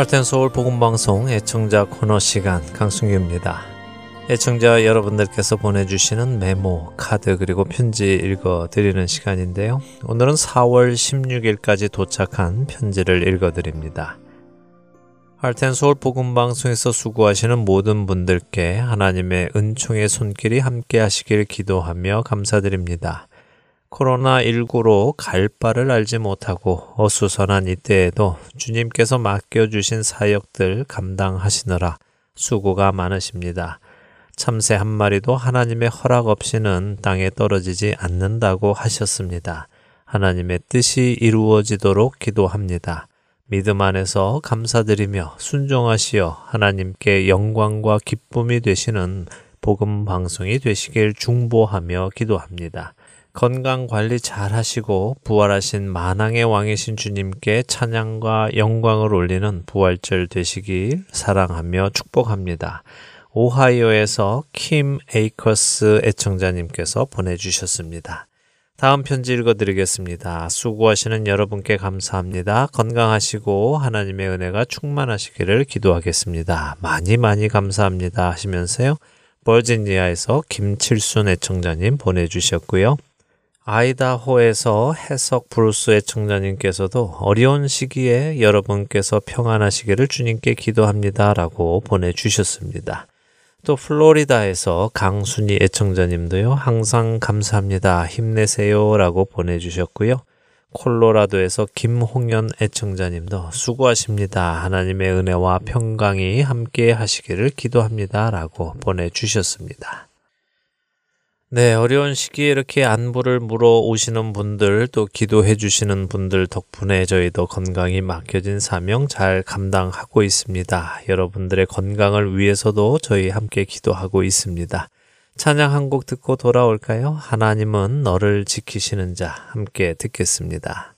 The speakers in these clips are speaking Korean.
할텐 서울 복음 방송 애청자 코너 시간 강승규입니다. 애청자 여러분들께서 보내주시는 메모, 카드 그리고 편지 읽어드리는 시간인데요. 오늘은 4월 16일까지 도착한 편지를 읽어드립니다. 할텐 서울 복음 방송에서 수고하시는 모든 분들께 하나님의 은총의 손길이 함께 하시길 기도하며 감사드립니다. 코로나19로 갈 바를 알지 못하고 어수선한 이때에도 주님께서 맡겨주신 사역들 감당하시느라 수고가 많으십니다. 참새 한 마리도 하나님의 허락 없이는 땅에 떨어지지 않는다고 하셨습니다. 하나님의 뜻이 이루어지도록 기도합니다. 믿음 안에서 감사드리며 순종하시어 하나님께 영광과 기쁨이 되시는 복음 방송이 되시길 중보하며 기도합니다. 건강 관리 잘 하시고 부활하신 만왕의 왕이신 주님께 찬양과 영광을 올리는 부활절 되시길 사랑하며 축복합니다. 오하이오에서 킴 에이커스 애청자님께서 보내주셨습니다. 다음 편지 읽어드리겠습니다. 수고하시는 여러분께 감사합니다. 건강하시고 하나님의 은혜가 충만하시기를 기도하겠습니다. 많이 많이 감사합니다 하시면서요. 버지니아에서 김칠순 애청자님 보내주셨고요. 아이다호에서 해석 브루스 애청자님께서도 어려운 시기에 여러분께서 평안하시기를 주님께 기도합니다. 라고 보내주셨습니다. 또 플로리다에서 강순희 애청자님도요, 항상 감사합니다. 힘내세요. 라고 보내주셨고요. 콜로라도에서 김홍연 애청자님도 수고하십니다. 하나님의 은혜와 평강이 함께 하시기를 기도합니다. 라고 보내주셨습니다. 네, 어려운 시기에 이렇게 안부를 물어 오시는 분들, 또 기도해 주시는 분들 덕분에 저희도 건강이 맡겨진 사명 잘 감당하고 있습니다. 여러분들의 건강을 위해서도 저희 함께 기도하고 있습니다. 찬양 한 곡 듣고 돌아올까요? 하나님은 너를 지키시는 자 함께 듣겠습니다.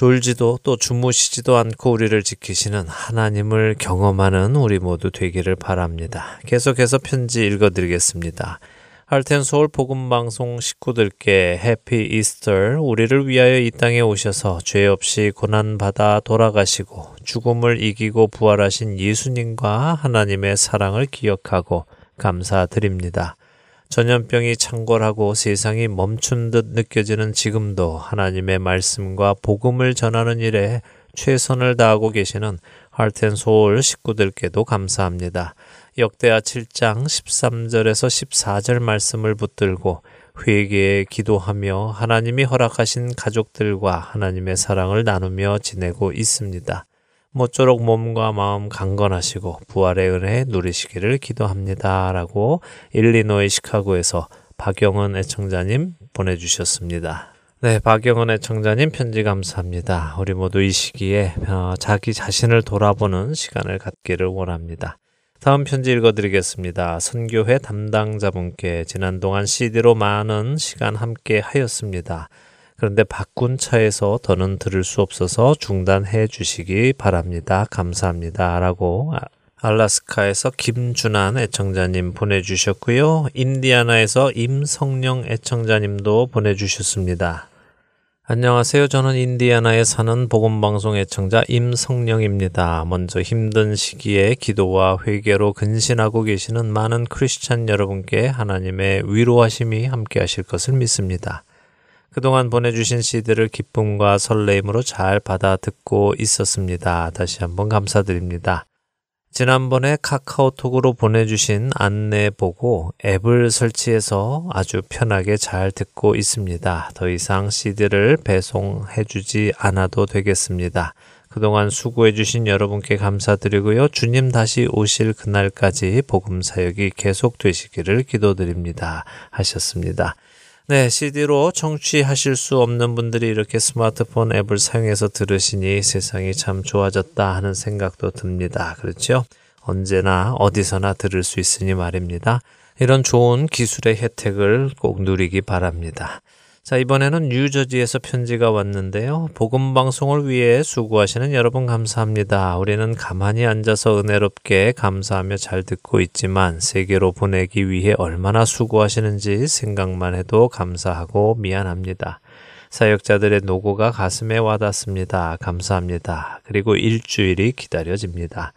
졸지도 또 주무시지도 않고 우리를 지키시는 하나님을 경험하는 우리 모두 되기를 바랍니다. 계속해서 편지 읽어드리겠습니다. 할텐 서울 복음 방송 식구들께 해피 이스터 우리를 위하여 이 땅에 오셔서 죄 없이 고난 받아 돌아가시고 죽음을 이기고 부활하신 예수님과 하나님의 사랑을 기억하고 감사드립니다. 전염병이 창궐하고 세상이 멈춘 듯 느껴지는 지금도 하나님의 말씀과 복음을 전하는 일에 최선을 다하고 계시는 할텐소울 식구들께도 감사합니다. 역대하 7장 13절에서 14절 말씀을 붙들고 회개에 기도하며 하나님이 허락하신 가족들과 하나님의 사랑을 나누며 지내고 있습니다. 모쪼록 몸과 마음 강건하시고 부활의 은혜 누리시기를 기도합니다. 라고 일리노이 시카고에서 박영은 애청자님 보내주셨습니다. 네, 박영은 애청자님 편지 감사합니다. 우리 모두 이 시기에 어, 자기 자신을 돌아보는 시간을 갖기를 원합니다. 다음 편지 읽어드리겠습니다. 선교회 담당자분께 지난 동안 CD로 많은 시간 함께 하였습니다. 그런데 바꾼 차에서 더는 들을 수 없어서 중단해 주시기 바랍니다. 감사합니다. 라고 알라스카에서 김준환 애청자님 보내주셨고요. 인디아나에서 임성령 애청자님도 보내주셨습니다. 안녕하세요. 저는 인디아나에 사는 복음방송 애청자 임성령입니다. 먼저 힘든 시기에 기도와 회개로 근신하고 계시는 많은 크리스찬 여러분께 하나님의 위로하심이 함께 하실 것을 믿습니다. 그동안 보내주신 CD를 기쁨과 설레임으로 잘 받아 듣고 있었습니다. 다시 한번 감사드립니다. 지난번에 카카오톡으로 보내주신 안내 보고 앱을 설치해서 아주 편하게 잘 듣고 있습니다. 더 이상 CD를 배송해주지 않아도 되겠습니다. 그동안 수고해주신 여러분께 감사드리고요. 주님 다시 오실 그날까지 복음 사역이 계속되시기를 기도드립니다. 하셨습니다. 네, CD로 청취하실 수 없는 분들이 이렇게 스마트폰 앱을 사용해서 들으시니 세상이 참 좋아졌다 하는 생각도 듭니다. 그렇죠? 언제나 어디서나 들을 수 있으니 말입니다. 이런 좋은 기술의 혜택을 꼭 누리기 바랍니다. 자, 이번에는 뉴저지에서 편지가 왔는데요. 복음 방송을 위해 수고하시는 여러분 감사합니다. 우리는 가만히 앉아서 은혜롭게 감사하며 잘 듣고 있지만 세계로 보내기 위해 얼마나 수고하시는지 생각만 해도 감사하고 미안합니다. 사역자들의 노고가 가슴에 와닿습니다. 감사합니다. 그리고 일주일이 기다려집니다.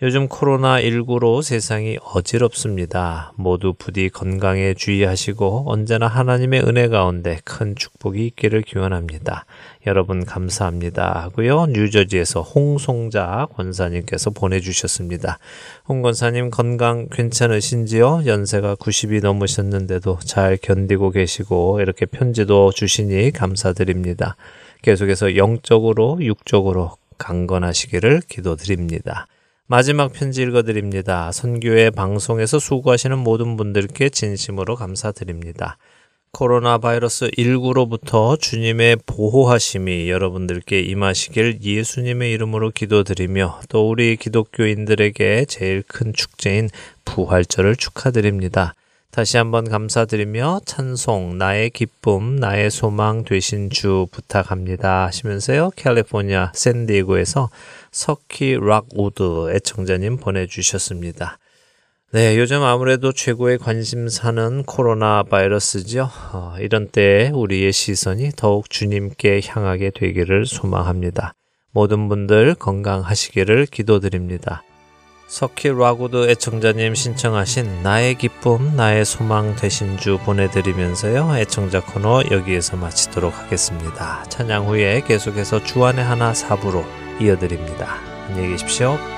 요즘 코로나19로 세상이 어지럽습니다. 모두 부디 건강에 주의하시고 언제나 하나님의 은혜 가운데 큰 축복이 있기를 기원합니다. 여러분 감사합니다 하고요. 뉴저지에서 홍송자 권사님께서 보내주셨습니다. 홍 권사님 건강 괜찮으신지요? 연세가 90이 넘으셨는데도 잘 견디고 계시고 이렇게 편지도 주시니 감사드립니다. 계속해서 영적으로 육적으로 강건하시기를 기도드립니다. 마지막 편지 읽어드립니다. 선교회 방송에서 수고하시는 모든 분들께 진심으로 감사드립니다. 코로나 바이러스 19로부터 주님의 보호하심이 여러분들께 임하시길 예수님의 이름으로 기도드리며 또 우리 기독교인들에게 제일 큰 축제인 부활절을 축하드립니다. 다시 한번 감사드리며 찬송 나의 기쁨 나의 소망 되신 주 부탁합니다 하시면서요 캘리포니아 샌디에고에서 석희 락우드 애청자님 보내주셨습니다. 네, 요즘 아무래도 최고의 관심사는 코로나 바이러스죠. 어, 이런 때에 우리의 시선이 더욱 주님께 향하게 되기를 소망합니다. 모든 분들 건강하시기를 기도드립니다. 석희 라구드 애청자님 신청하신 나의 기쁨, 나의 소망 되신 주 보내드리면서요. 애청자 코너 여기에서 마치도록 하겠습니다. 찬양 후에 계속해서 주안의 하나 사부로 이어드립니다. 안녕히 계십시오.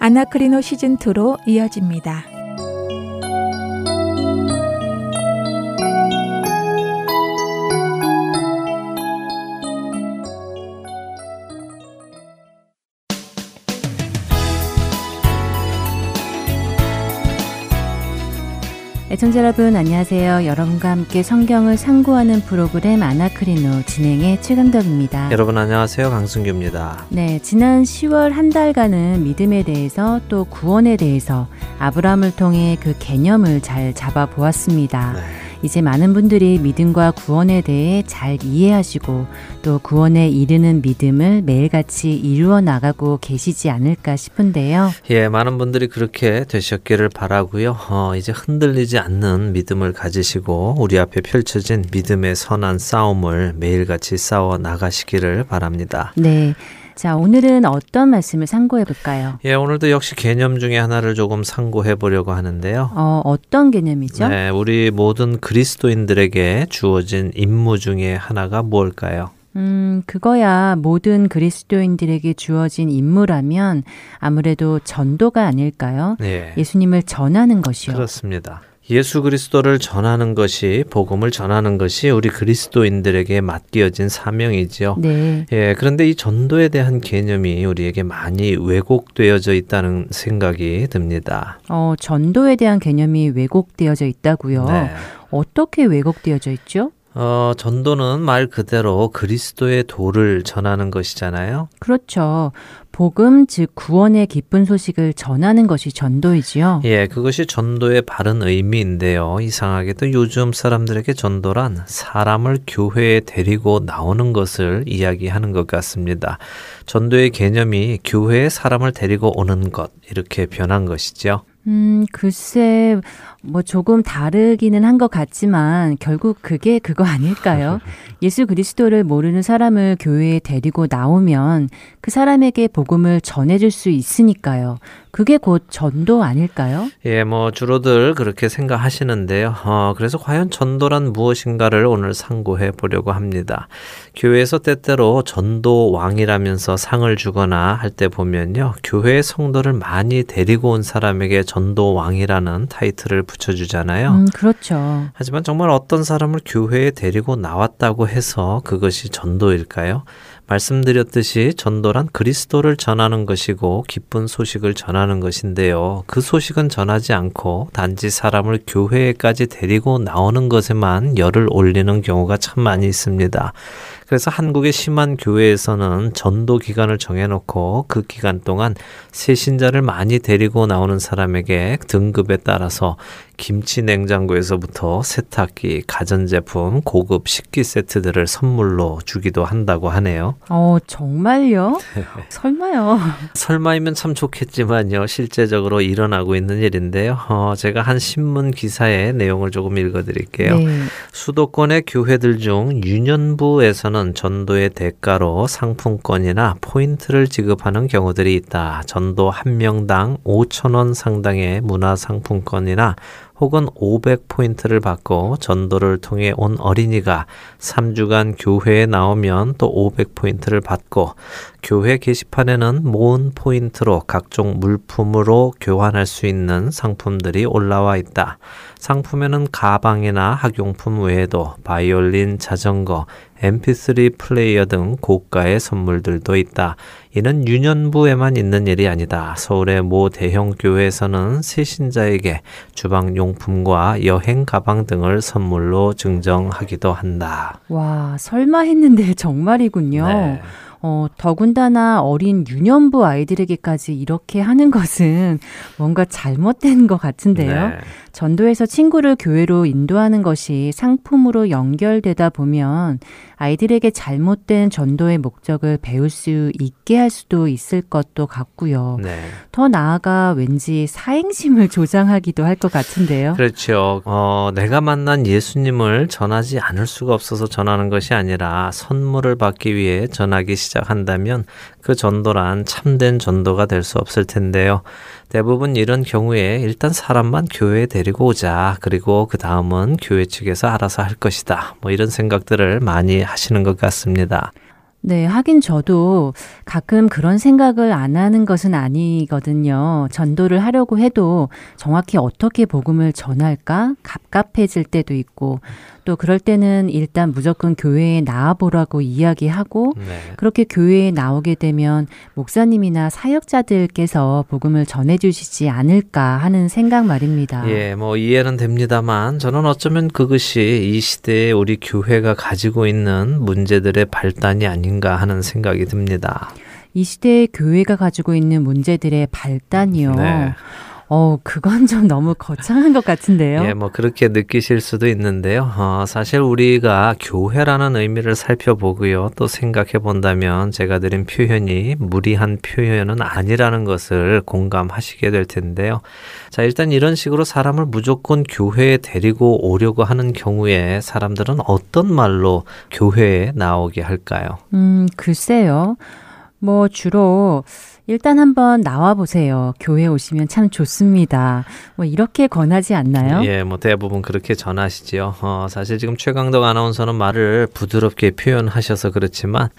아나크리노 시즌2로 이어집니다. 애청자 여러분 안녕하세요. 여러분과 함께 성경을 상고하는 프로그램 아나크리노 진행의 최강덕입니다. 여러분 안녕하세요. 강승규입니다. 네, 지난 10월 한 달간은 믿음에 대해서 또 구원에 대해서 아브라함을 통해 그 개념을 잘 잡아 보았습니다. 네. 이제 많은 분들이 믿음과 구원에 대해 잘 이해하시고 또 구원에 이르는 믿음을 매일같이 이루어 나가고 계시지 않을까 싶은데요. 예, 많은 분들이 그렇게 되셨기를 바라고요. 어, 이제 흔들리지 않는 믿음을 가지시고 우리 앞에 펼쳐진 믿음의 선한 싸움을 매일같이 싸워 나가시기를 바랍니다. 네. 자, 오늘은 어떤 말씀을 상고해 볼까요? 예, 오늘도 역시 개념 중에 하나를 조금 상고해 보려고 하는데요. 어, 어떤 개념이죠? 네, 우리 모든 그리스도인들에게 주어진 임무 중에 하나가 무엇일까요? 음, 그거야 모든 그리스도인들에게 주어진 임무라면 아무래도 전도가 아닐까요? 네. 예수님을 전하는 것이요. 그렇습니다. 예수 그리스도를 전하는 것이 복음을 전하는 것이 우리 그리스도인들에게 맡겨진 사명이죠. 네. 예, 그런데 이 전도에 대한 개념이 우리에게 많이 왜곡되어져 있다는 생각이 듭니다. 어, 전도에 대한 개념이 왜곡되어져 있다고요. 네. 어떻게 왜곡되어져 있죠? 어, 전도는 말 그대로 그리스도의 도를 전하는 것이잖아요. 그렇죠. 복음 즉 구원의 기쁜 소식을 전하는 것이 전도이지요. 예, 그것이 전도의 바른 의미인데요. 이상하게도 요즘 사람들에게 전도란 사람을 교회에 데리고 나오는 것을 이야기하는 것 같습니다. 전도의 개념이 교회에 사람을 데리고 오는 것 이렇게 변한 것이죠. 음, 글쎄, 뭐 조금 다르기는 한 것 같지만 결국 그게 그거 아닐까요? 예수 그리스도를 모르는 사람을 교회에 데리고 나오면 그 사람에게 복음을 전해줄 수 있으니까요. 그게 곧 전도 아닐까요? 예, 뭐 주로들 그렇게 생각하시는데요. 어, 그래서 과연 전도란 무엇인가를 오늘 상고해 보려고 합니다. 교회에서 때때로 전도 왕이라면서 상을 주거나 할 때 보면요. 교회 성도를 많이 데리고 온 사람에게 전도 왕이라는 타이틀을 붙여주잖아요. 음, 그렇죠. 하지만 정말 어떤 사람을 교회에 데리고 나왔다고 해서 그것이 전도일까요? 말씀드렸듯이 전도란 그리스도를 전하는 것이고 기쁜 소식을 전하는 것인데요. 그 소식은 전하지 않고 단지 사람을 교회에까지 데리고 나오는 것에만 열을 올리는 경우가 참 많이 있습니다. 그래서 한국의 심한 교회에서는 전도 기간을 정해놓고 그 기간 동안 새 신자를 많이 데리고 나오는 사람에게 등급에 따라서 김치 냉장고에서부터 세탁기, 가전제품, 고급 식기 세트들을 선물로 주기도 한다고 하네요. 어, 정말요? 설마요. 설마이면 참 좋겠지만요. 실제적으로 일어나고 있는 일인데요. 어, 제가 한 신문 기사의 내용을 조금 읽어드릴게요. 네. 수도권의 교회들 중 유년부에서는 전도의 대가로 상품권이나 포인트를 지급하는 경우들이 있다. 전도 한 명당 5천 원 상당의 문화상품권이나 혹은 500포인트를 받고 전도를 통해 온 어린이가 3주간 교회에 나오면 또 500포인트를 받고 교회 게시판에는 모은 포인트로 각종 물품으로 교환할 수 있는 상품들이 올라와 있다. 상품에는 가방이나 학용품 외에도 바이올린, 자전거, mp3 플레이어 등 고가의 선물들도 있다. 이는 유년부에만 있는 일이 아니다. 서울의 모 대형 교회에서는 새신자에게 주방 용품과 여행 가방 등을 선물로 증정하기도 한다. 와, 설마 했는데 정말이군요. 네. 어, 더군다나 어린 유년부 아이들에게까지 이렇게 하는 것은 뭔가 잘못된 것 같은데요. 네. 전도에서 친구를 교회로 인도하는 것이 상품으로 연결되다 보면 아이들에게 잘못된 전도의 목적을 배울 수 있게 할 수도 있을 것도 같고요. 네. 더 나아가 왠지 사행심을 조장하기도 할 것 같은데요. 그렇죠. 어, 내가 만난 예수님을 전하지 않을 수가 없어서 전하는 것이 아니라 선물을 받기 위해 전하기 시작 한다면 그 전도란 참된 전도가 될 수 없을 텐데요. 대부분 이런 경우에 일단 사람만 교회에 데리고 오자. 그리고 그 다음은 교회 측에서 알아서 할 것이다. 뭐 이런 생각들을 많이 하시는 것 같습니다. 네, 하긴 저도 가끔 그런 생각을 안 하는 것은 아니거든요. 전도를 하려고 해도 정확히 어떻게 복음을 전할까 갑갑해질 때도 있고 또 그럴 때는 일단 무조건 교회에 나와보라고 이야기하고 네. 그렇게 교회에 나오게 되면 목사님이나 사역자들께서 복음을 전해주시지 않을까 하는 생각 말입니다. 예, 뭐 이해는 됩니다만 저는 어쩌면 그것이 이 시대에 우리 교회가 가지고 있는 문제들의 발단이 아닌 가 하는 생각이 듭니다. 이 시대의 교회가 가지고 있는 문제들의 발단이요. 네. 어, 그건 좀 너무 거창한 것 같은데요. 예, 뭐 그렇게 느끼실 수도 있는데요. 어, 사실 우리가 교회라는 의미를 살펴보고요. 또 생각해 본다면 제가 드린 표현이 무리한 표현은 아니라는 것을 공감하시게 될 텐데요. 자, 일단 이런 식으로 사람을 무조건 교회에 데리고 오려고 하는 경우에 사람들은 어떤 말로 교회에 나오게 할까요? 음, 글쎄요. 뭐 주로 일단 한번 나와 보세요. 교회 오시면 참 좋습니다. 뭐 이렇게 권하지 않나요? 예, 뭐 대부분 그렇게 전하시지요. 어, 사실 지금 최강덕 아나운서는 말을 부드럽게 표현하셔서 그렇지만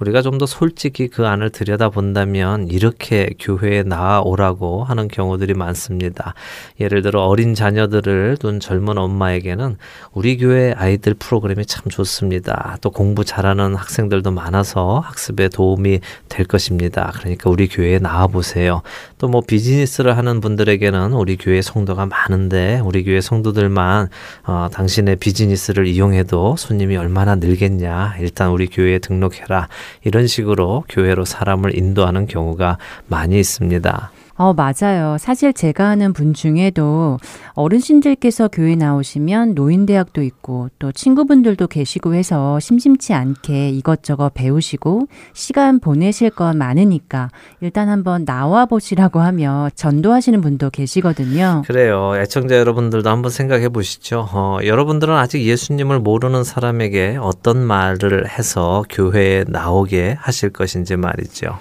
우리가 좀 더 솔직히 그 안을 들여다본다면 이렇게 교회에 나오라고 하는 경우들이 많습니다. 예를 들어 어린 자녀들을 둔 젊은 엄마에게는 우리 교회 아이들 프로그램이 참 좋습니다. 또 공부 잘하는 학생들도 많아서 학습에 도움이 될 것입니다. 그러니까 우리 교회에 나와 보세요. 또 뭐 비즈니스를 하는 분들에게는 우리 교회 성도가 많은데 우리 교회 성도들만 어, 당신의 비즈니스를 이용해도 손님이 얼마나 늘겠냐. 일단 우리 교회에 등록해라. 이런 식으로 교회로 사람을 인도하는 경우가 많이 있습니다. 어, 맞아요. 사실 제가 아는 분 중에도 어르신들께서 교회 나오시면 노인대학도 있고 또 친구분들도 계시고 해서 심심치 않게 이것저것 배우시고 시간 보내실 건 많으니까 일단 한번 나와 보시라고 하며 전도하시는 분도 계시거든요. 그래요. 애청자 여러분들도 한번 생각해 보시죠. 어, 여러분들은 아직 예수님을 모르는 사람에게 어떤 말을 해서 교회에 나오게 하실 것인지 말이죠.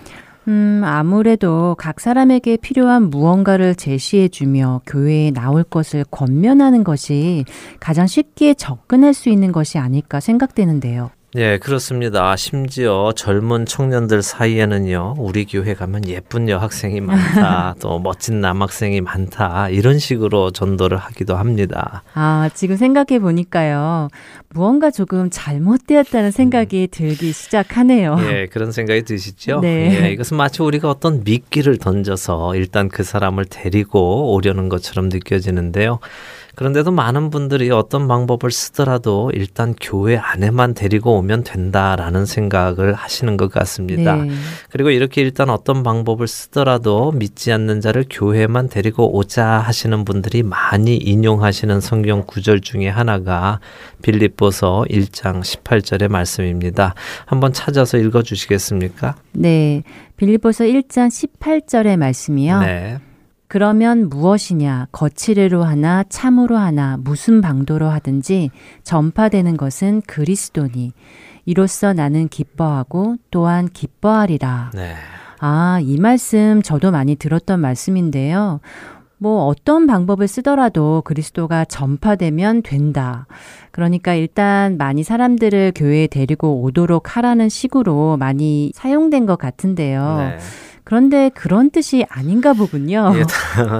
음, 아무래도 각 사람에게 필요한 무언가를 제시해주며 교회에 나올 것을 권면하는 것이 가장 쉽게 접근할 수 있는 것이 아닐까 생각되는데요. 예, 그렇습니다. 심지어 젊은 청년들 사이에는요, 우리 교회 가면 예쁜 여학생이 많다, 또 멋진 남학생이 많다, 이런 식으로 전도를 하기도 합니다. 아, 지금 생각해 보니까요, 무언가 조금 잘못되었다는 생각이 음. 들기 시작하네요. 예, 그런 생각이 드시죠? 네. 예, 이것은 마치 우리가 어떤 미끼를 던져서 일단 그 사람을 데리고 오려는 것처럼 느껴지는데요. 그런데도 많은 분들이 어떤 방법을 쓰더라도 일단 교회 안에만 데리고 오면 된다라는 생각을 하시는 것 같습니다. 네. 그리고 이렇게 일단 어떤 방법을 쓰더라도 믿지 않는 자를 교회만 데리고 오자 하시는 분들이 많이 인용하시는 성경 구절 중에 하나가 빌립보서 1장 18절의 말씀입니다. 한번 찾아서 읽어 주시겠습니까? 네. 빌립보서 1장 18절의 말씀이요. 네. 그러면 무엇이냐 거칠애로 하나 참으로 하나 무슨 방도로 하든지 전파되는 것은 그리스도니 이로써 나는 기뻐하고 또한 기뻐하리라. 네. 아, 이 말씀 저도 많이 들었던 말씀인데요. 뭐 어떤 방법을 쓰더라도 그리스도가 전파되면 된다. 그러니까 일단 많이 사람들을 교회에 데리고 오도록 하라는 식으로 많이 사용된 것 같은데요. 네. 그런데 그런 뜻이 아닌가 보군요. 예,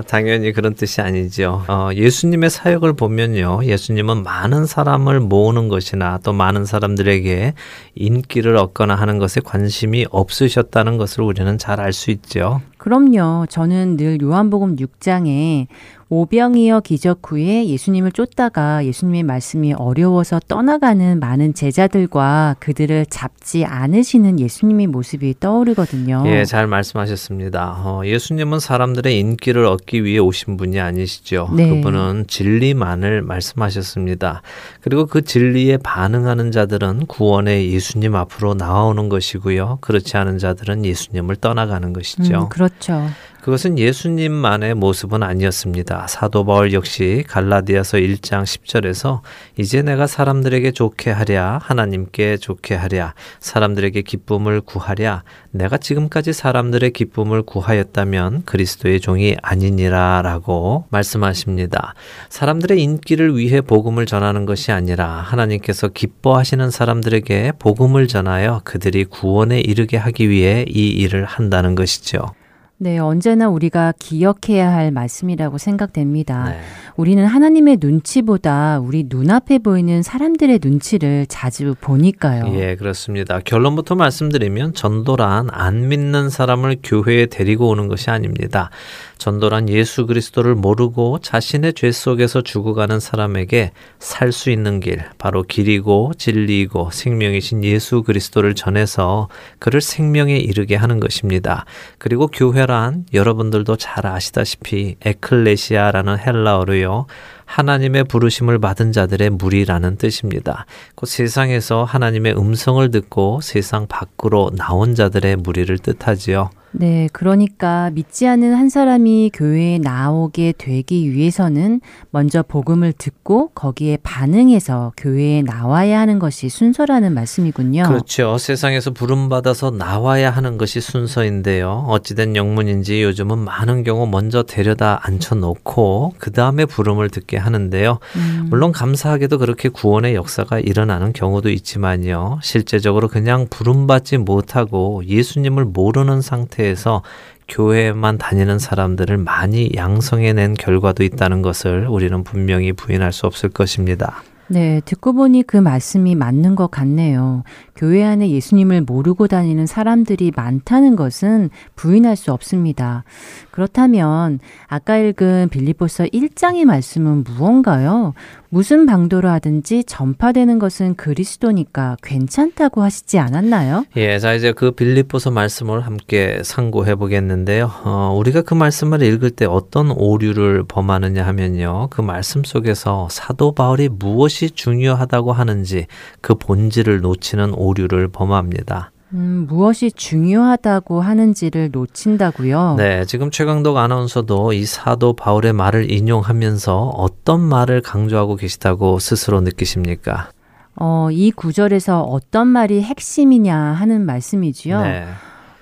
당연히 그런 뜻이 아니죠. 어, 예수님의 사역을 보면요. 예수님은 많은 사람을 모으는 것이나 또 많은 사람들에게 인기를 얻거나 하는 것에 관심이 없으셨다는 것을 우리는 잘 알 수 있죠. 그럼요. 저는 늘 요한복음 6장에 오병이어 기적 후에 예수님을 쫓다가 예수님의 말씀이 어려워서 떠나가는 많은 제자들과 그들을 잡지 않으시는 예수님의 모습이 떠오르거든요. 예, 잘 말씀하셨습니다. 어, 예수님은 사람들의 인기를 얻기 위해 오신 분이 아니시죠. 네. 그분은 진리만을 말씀하셨습니다. 그리고 그 진리에 반응하는 자들은 구원의 예수님 앞으로 나오는 것이고요. 그렇지 않은 자들은 예수님을 떠나가는 것이죠. 음, 그렇 죠. 그것은 예수님만의 모습은 아니었습니다. 사도 바울 역시 갈라디아서 1장 10절에서 이제 내가 사람들에게 좋게 하랴 하나님께 좋게 하랴 사람들에게 기쁨을 구하랴 내가 지금까지 사람들의 기쁨을 구하였다면 그리스도의 종이 아니니라라고 말씀하십니다. 사람들의 인기를 위해 복음을 전하는 것이 아니라 하나님께서 기뻐하시는 사람들에게 복음을 전하여 그들이 구원에 이르게 하기 위해 이 일을 한다는 것이죠. 네, 언제나 우리가 기억해야 할 말씀이라고 생각됩니다. 네. 우리는 하나님의 눈치보다 우리 눈앞에 보이는 사람들의 눈치를 자주 보니까요. 예, 그렇습니다. 결론부터 말씀드리면 전도란 안 믿는 사람을 교회에 데리고 오는 것이 아닙니다. 전도란 예수 그리스도를 모르고 자신의 죄 속에서 죽어가는 사람에게 살 수 있는 길, 바로 길이고 진리이고 생명이신 예수 그리스도를 전해서 그를 생명에 이르게 하는 것입니다. 그리고 교회란 여러분들도 잘 아시다시피 에클레시아라는 헬라어로요. 하나님의 부르심을 받은 자들의 무리라는 뜻입니다. 그 세상에서 하나님의 음성을 듣고 세상 밖으로 나온 자들의 무리를 뜻하지요. 네, 그러니까 믿지 않는 한 사람이 교회에 나오게 되기 위해서는 먼저 복음을 듣고 거기에 반응해서 교회에 나와야 하는 것이 순서라는 말씀이군요. 그렇죠. 세상에서 부름받아서 나와야 하는 것이 순서인데요. 어찌된 영문인지 요즘은 많은 경우 먼저 데려다 앉혀놓고 그 다음에 부름을 듣게 하는데요. 음. 물론 감사하게도 그렇게 구원의 역사가 일어나는 경우도 있지만요. 실제적으로 그냥 부름받지 못하고 예수님을 모르는 상태 상태에서 교회만 다니는 사람들을 많이 양성해낸 결과도 있다는 것을 우리는 분명히 부인할 수 없을 것입니다. 네, 듣고 보니 그 말씀이 맞는 것 같네요. 교회 안에 예수님을 모르고 다니는 사람들이 많다는 것은 부인할 수 없습니다. 그렇다면 아까 읽은 빌리보서 1장의 말씀은 무언가요? 무슨 방도로 하든지 전파되는 것은 그리스도니까 괜찮다고 하시지 않았나요? 예, 자 이제 그 빌립보서 말씀을 함께 상고해 보겠는데요. 어, 우리가 그 말씀을 읽을 때 어떤 오류를 범하느냐 하면요. 그 말씀 속에서 사도 바울이 무엇이 중요하다고 하는지 그 본질을 놓치는 오류 를 범합니다. 음, 무엇이 중요하다고 하는지를 놓친다고요? 네, 지금 최강덕 아나운서도 이 사도 바울의 말을 인용하면서 어떤 말을 강조하고 계시다고 스스로 느끼십니까? 어, 이 구절에서 어떤 말이 핵심이냐 하는 말씀이지요. 네.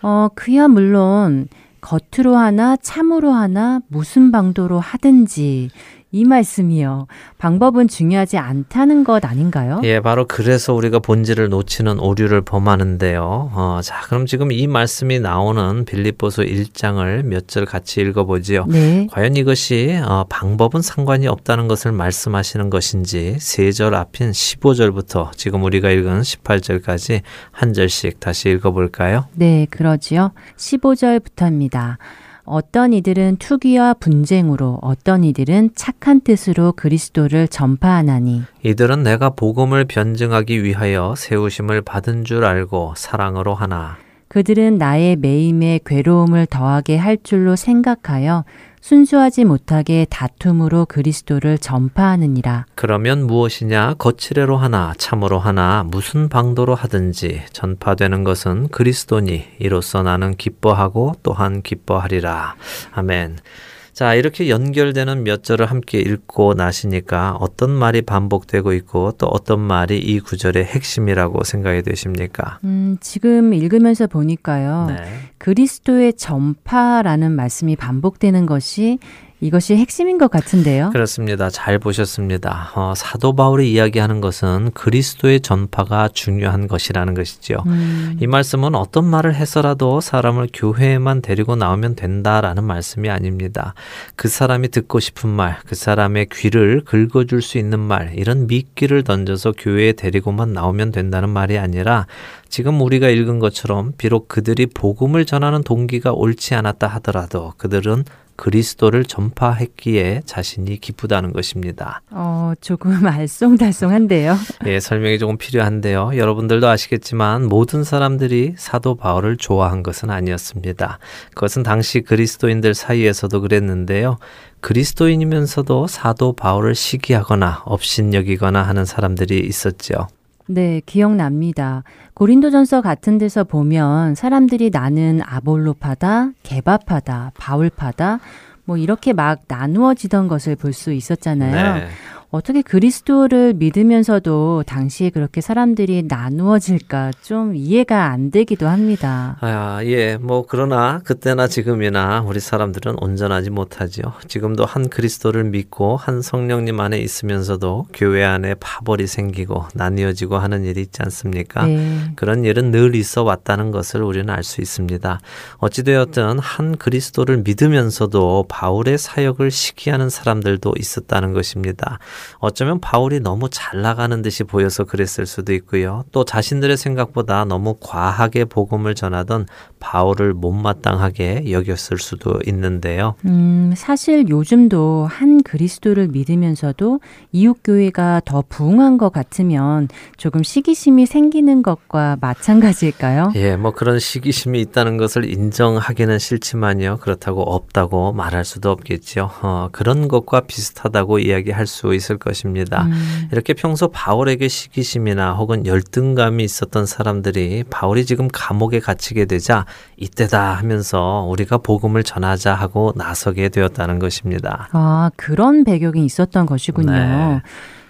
어, 그야 물론 겉으로 하나 참으로 하나 무슨 방도로 하든지 이 말씀이요. 방법은 중요하지 않다는 것 아닌가요? 예, 바로 그래서 우리가 본질을 놓치는 오류를 범하는데요. 어, 자, 그럼 지금 이 말씀이 나오는 빌립보서 1장을 몇 절 같이 읽어보지요. 네. 과연 이것이 어, 방법은 상관이 없다는 것을 말씀하시는 것인지 세절 앞인 15절부터 지금 우리가 읽은 18절까지 한 절씩 다시 읽어볼까요? 네, 그러지요. 15절부터입니다. 어떤 이들은 투기와 분쟁으로 어떤 이들은 착한 뜻으로 그리스도를 전파하나니. 이들은 내가 복음을 변증하기 위하여 세우심을 받은 줄 알고 사랑으로 하나 그들은 나의 매임에 괴로움을 더하게 할 줄로 생각하여 순수하지 못하게 다툼으로 그리스도를 전파하느니라. 그러면 무엇이냐 거칠애로 하나 참으로 하나 무슨 방도로 하든지 전파되는 것은 그리스도니 이로써 나는 기뻐하고 또한 기뻐하리라. 아멘. 자, 이렇게 연결되는 몇 절을 함께 읽고 나시니까 어떤 말이 반복되고 있고 또 어떤 말이 이 구절의 핵심이라고 생각이 되십니까? 음, 지금 읽으면서 보니까요. 네. 그리스도의 전파라는 말씀이 반복되는 것이 이것이 핵심인 것 같은데요. 그렇습니다. 잘 보셨습니다. 어, 사도 바울이 이야기하는 것은 그리스도의 전파가 중요한 것이라는 것이지요. 음, 이 말씀은 어떤 말을 해서라도 사람을 교회에만 데리고 나오면 된다라는 말씀이 아닙니다. 그 사람이 듣고 싶은 말, 그 사람의 귀를 긁어줄 수 있는 말, 이런 미끼를 던져서 교회에 데리고만 나오면 된다는 말이 아니라 지금 우리가 읽은 것처럼 비록 그들이 복음을 전하는 동기가 옳지 않았다 하더라도 그들은 그리스도를 전파했기에 자신이 기쁘다는 것입니다. 어, 조금 알쏭달쏭한데요. 예, 설명이 조금 필요한데요. 여러분들도 아시겠지만 모든 사람들이 사도 바울을 좋아한 것은 아니었습니다. 그것은 당시 그리스도인들 사이에서도 그랬는데요. 그리스도인이면서도 사도 바울을 시기하거나 업신여기거나 하는 사람들이 있었죠. 네, 기억납니다. 고린도전서 같은 데서 보면 사람들이 나는 아볼로파다, 개바파다, 바울파다, 뭐 이렇게 막 나누어지던 것을 볼 수 있었잖아요. 네. 어떻게 그리스도를 믿으면서도 당시에 그렇게 사람들이 나누어질까 좀 이해가 안 되기도 합니다. 아, 예, 뭐, 그러나 그때나 지금이나 우리 사람들은 온전하지 못하지요. 지금도 한 그리스도를 믿고 한 성령님 안에 있으면서도 교회 안에 파벌이 생기고 나뉘어지고 하는 일이 있지 않습니까? 네. 그런 일은 늘 있어 왔다는 것을 우리는 알 수 있습니다. 어찌되었든 한 그리스도를 믿으면서도 바울의 사역을 시기하는 사람들도 있었다는 것입니다. 어쩌면 바울이 너무 잘 나가는 듯이 보여서 그랬을 수도 있고요. 또 자신들의 생각보다 너무 과하게 복음을 전하던 바울을 못마땅하게 여겼을 수도 있는데요. 음, 사실 요즘도 한 그리스도를 믿으면서도 이웃 교회가 더 부흥한 것 같으면 조금 시기심이 생기는 것과 마찬가지일까요? 예, 뭐 그런 시기심이 있다는 것을 인정하기는 싫지만요. 그렇다고 없다고 말할 수도 없겠죠. 어, 그런 것과 비슷하다고 이야기할 수 있을 것입니다. 음, 이렇게 평소 바울에게 시기심이나 혹은 열등감이 있었던 사람들이 바울이 지금 감옥에 갇히게 되자 이때다 하면서 우리가 복음을 전하자 하고 나서게 되었다는 것입니다. 아, 그런 배경이 있었던 것이군요. 네.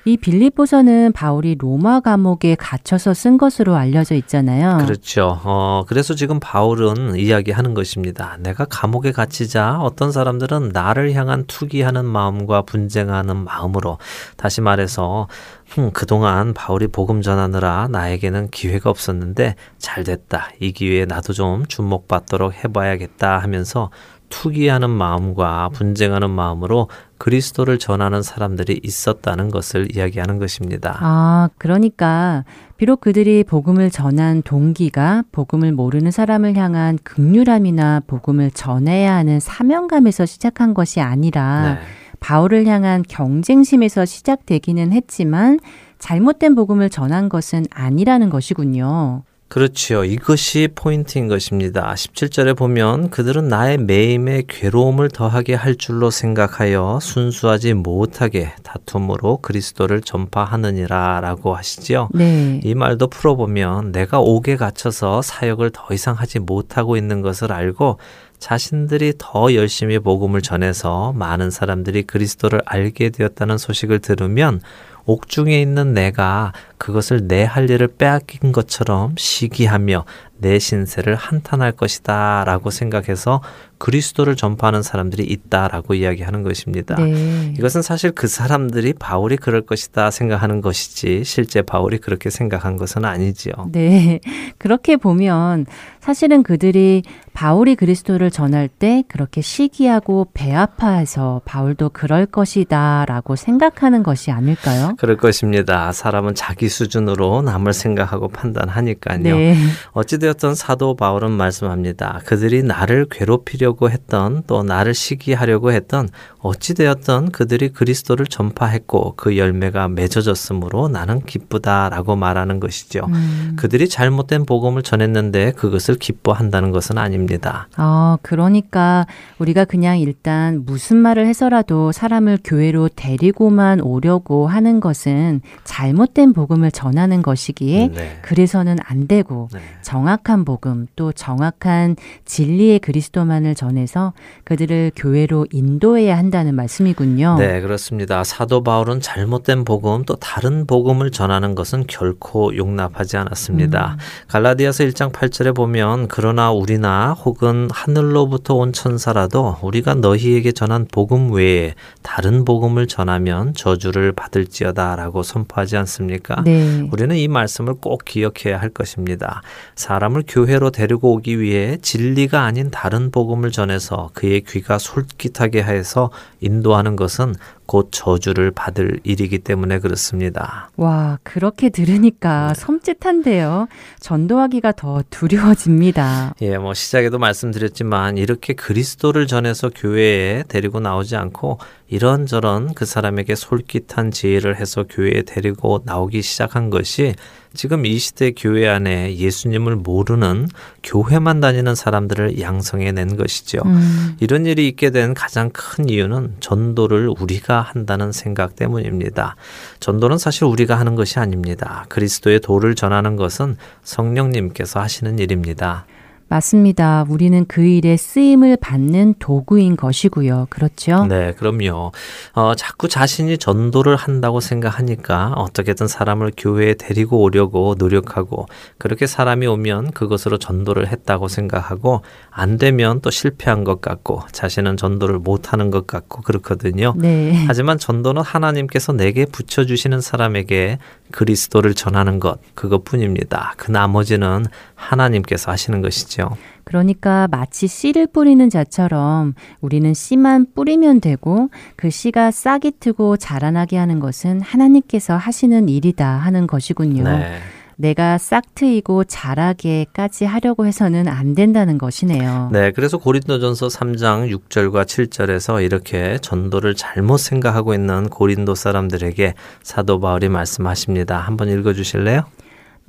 이 빌립보서는 바울이 로마 감옥에 갇혀서 쓴 것으로 알려져 있잖아요. 그렇죠. 어, 그래서 지금 바울은 이야기하는 것입니다. 내가 감옥에 갇히자 어떤 사람들은 나를 향한 투기하는 마음과 분쟁하는 마음으로 다시 말해서 흠, 그동안 바울이 복음 전하느라 나에게는 기회가 없었는데 잘 됐다. 이 기회에 나도 좀 주목받도록 해봐야겠다 하면서 투기하는 마음과 분쟁하는 마음으로 그리스도를 전하는 사람들이 있었다는 것을 이야기하는 것입니다. 아, 그러니까 비록 그들이 복음을 전한 동기가 복음을 모르는 사람을 향한 극률함이나 복음을 전해야 하는 사명감에서 시작한 것이 아니라 네. 바울을 향한 경쟁심에서 시작되기는 했지만 잘못된 복음을 전한 것은 아니라는 것이군요. 그렇지요. 이것이 포인트인 것입니다. 17절에 보면 그들은 나의 매임에 괴로움을 더하게 할 줄로 생각하여 순수하지 못하게 다툼으로 그리스도를 전파하느니라 라고 하시지요. 네. 이 말도 풀어보면 내가 옥에 갇혀서 사역을 더 이상 하지 못하고 있는 것을 알고 자신들이 더 열심히 복음을 전해서 많은 사람들이 그리스도를 알게 되었다는 소식을 들으면 옥중에 있는 내가 그것을 내 할 일을 빼앗긴 것처럼 시기하며 내 신세를 한탄할 것이다 라고 생각해서 그리스도를 전파하는 사람들이 있다라고 이야기하는 것입니다. 네. 이것은 사실 그 사람들이 바울이 그럴 것이다 생각하는 것이지 실제 바울이 그렇게 생각한 것은 아니지요. 네. 그렇게 보면 사실은 그들이 바울이 그리스도를 전할 때 그렇게 시기하고 배 아파해서 바울도 그럴 것이다 라고 생각하는 것이 아닐까요? 그럴 것입니다. 사람은 자기 수준으로 남을 생각하고 판단하니까요. 네. 어찌되었던 사도 바울은 말씀합니다. 그들이 나를 괴롭히려고 했던 또 나를 시기하려고 했던 어찌되었던 그들이 그리스도를 전파했고 그 열매가 맺어졌으므로 나는 기쁘다라고 말하는 것이죠. 음. 그들이 잘못된 복음을 전했는데 그것을 기뻐한다는 것은 아닙니다. 아, 그러니까 우리가 그냥 일단 무슨 말을 해서라도 사람을 교회로 데리고만 오려고 하는 것은 잘못된 복음 을 전하는 것이기에 네. 그래서는 안 되고 네. 정확한 복음 또 정확한 진리의 그리스도만을 전해서 그들을 교회로 인도해야 한다는 말씀이군요. 네, 그렇습니다. 사도 바울은 잘못된 복음 또 다른 복음을 전하는 것은 결코 용납하지 않았습니다. 음. 갈라디아서 1장 8절에 보면 보면 그러나 우리나 혹은 하늘로부터 온 천사라도 우리가 너희에게 전한 복음 외에 다른 복음을 전하면 저주를 받을지어다라고 선포하지 않습니까? 네. 우리는 이 말씀을 꼭 기억해야 할 것입니다. 사람을 교회로 데리고 오기 위해 진리가 아닌 다른 복음을 전해서 그의 귀가 솔깃하게 해서 인도하는 것은 곧 저주를 받을 일이기 때문에 그렇습니다. 와, 그렇게 들으니까 네. 섬찟한데요. 전도하기가 더 두려워집니다. 예, 뭐 시작에도 말씀드렸지만 이렇게 그리스도를 전해서 교회에 데리고 나오지 않고 이런저런 그 사람에게 솔깃한 지혜를 해서 교회에 데리고 나오기 시작한 것이 지금 이 시대 교회 안에 예수님을 모르는 교회만 다니는 사람들을 양성해 낸 것이죠. 음. 이런 일이 있게 된 가장 큰 이유는 전도를 우리가 한다는 생각 때문입니다. 전도는 사실 우리가 하는 것이 아닙니다. 그리스도의 도를 전하는 것은 성령님께서 하시는 일입니다. 맞습니다. 우리는 그 일에 쓰임을 받는 도구인 것이고요. 그렇죠? 네, 그럼요. 어, 자꾸 자신이 전도를 한다고 생각하니까 어떻게든 사람을 교회에 데리고 오려고 노력하고 그렇게 사람이 오면 그것으로 전도를 했다고 생각하고 안 되면 또 실패한 것 같고 자신은 전도를 못하는 것 같고 그렇거든요. 네. 하지만 전도는 하나님께서 내게 붙여주시는 사람에게 그리스도를 전하는 것 그것뿐입니다. 그 나머지는 하나님께서 하시는 것이죠. 그러니까 마치 씨를 뿌리는 자처럼 우리는 씨만 뿌리면 되고 그 씨가 싹이 트고 자라나게 하는 것은 하나님께서 하시는 일이다 하는 것이군요. 네. 내가 싹 트이고 자라게까지 하려고 해서는 안 된다는 것이네요. 네, 그래서 고린도전서 3장 6절과 7절에서 이렇게 전도를 잘못 생각하고 있는 고린도 사람들에게 사도 바울이 말씀하십니다. 한번 읽어 주실래요?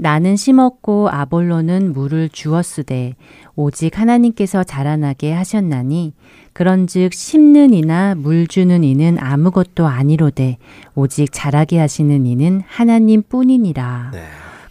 나는 심었고 아볼로는 물을 주었으되 오직 하나님께서 자라나게 하셨나니 그런즉 심는 이나 물 주는 이는 아무것도 아니로되 오직 자라게 하시는 이는 하나님뿐이니라. 네.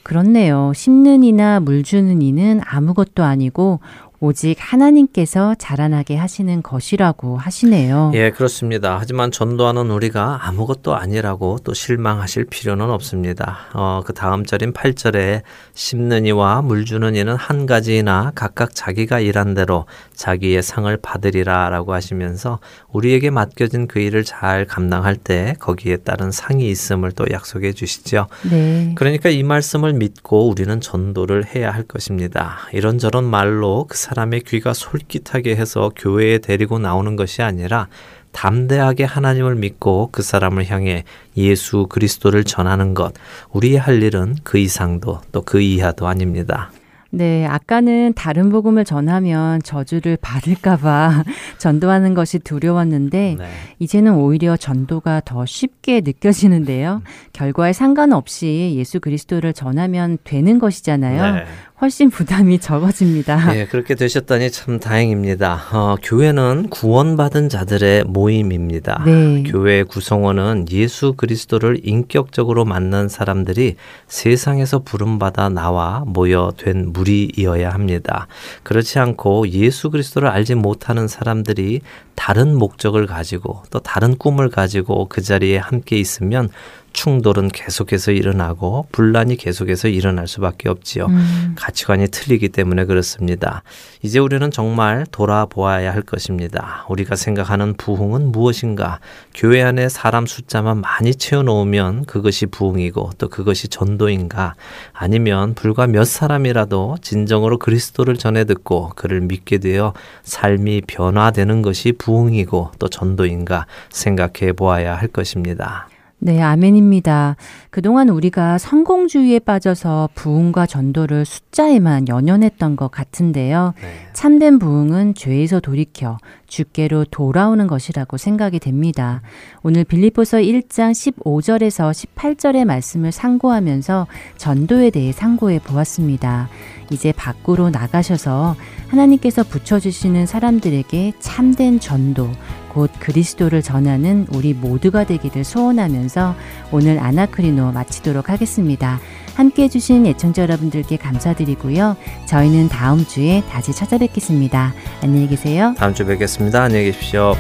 그렇네요. 심는 이나 물 주는 이는 아무것도 아니고 오직 하나님께서 자라나게 하시는 것이라고 하시네요. 예, 그렇습니다. 하지만 전도하는 우리가 아무것도 아니라고 또 실망하실 필요는 없습니다. 어, 그 다음 절인 8절에 심는 이와 물 주는 이는 한 가지나 각각 자기가 일한 대로 자기의 상을 받으리라 라고 하시면서 우리에게 맡겨진 그 일을 잘 감당할 때 거기에 따른 상이 있음을 또 약속해 주시죠. 네. 그러니까 이 말씀을 믿고 우리는 전도를 해야 할 것입니다. 이런저런 말로 그 사람의 귀가 솔깃하게 해서 교회에 데리고 나오는 것이 아니라 담대하게 하나님을 믿고 그 사람을 향해 예수 그리스도를 전하는 것. 우리의 할 일은 그 이상도 또 그 이하도 아닙니다. 네, 아까는 다른 복음을 전하면 저주를 받을까봐 전도하는 것이 두려웠는데, 네. 이제는 오히려 전도가 더 쉽게 느껴지는데요. 음. 결과에 상관없이 예수 그리스도를 전하면 되는 것이잖아요. 네. 훨씬 부담이 적어집니다. 예, 그렇게 되셨다니 참 다행입니다. 어, 교회는 구원받은 자들의 모임입니다. 네. 교회 구성원은 예수 그리스도를 인격적으로 만난 사람들이 세상에서 부름받아 나와 모여 된 무리이어야 합니다. 그렇지 않고 예수 그리스도를 알지 못하는 사람들이 다른 목적을 가지고 또 다른 꿈을 가지고 그 자리에 함께 있으면 충돌은 계속해서 일어나고 분란이 계속해서 일어날 수밖에 없지요. 음. 가치관이 틀리기 때문에 그렇습니다. 이제 우리는 정말 돌아보아야 할 것입니다. 우리가 생각하는 부흥은 무엇인가? 교회 안에 사람 숫자만 많이 채워 놓으면 그것이 부흥이고 또 그것이 전도인가? 아니면 불과 몇 사람이라도 진정으로 그리스도를 전해 듣고 그를 믿게 되어 삶이 변화되는 것이 부흥이고 또 전도인가 생각해 보아야 할 것입니다. 네, 아멘입니다. 그동안 우리가 성공주의에 빠져서 부흥과 전도를 숫자에만 연연했던 것 같은데요. 네. 참된 부흥은 죄에서 돌이켜 주께로 돌아오는 것이라고 생각이 됩니다. 오늘 빌립보서 1장 15절에서 18절의 말씀을 상고하면서 전도에 대해 상고해 보았습니다. 이제 밖으로 나가셔서 하나님께서 붙여주시는 사람들에게 참된 전도, 곧 그리스도를 전하는 우리 모두가 되기를 소원하면서 오늘 아나크리노 마치도록 하겠습니다. 함께 해주신 애청자 여러분들께 감사드리고요. 저희는 다음 주에 다시 찾아뵙겠습니다. 안녕히 계세요. 다음 주에 뵙겠습니다. 안녕히 계십시오.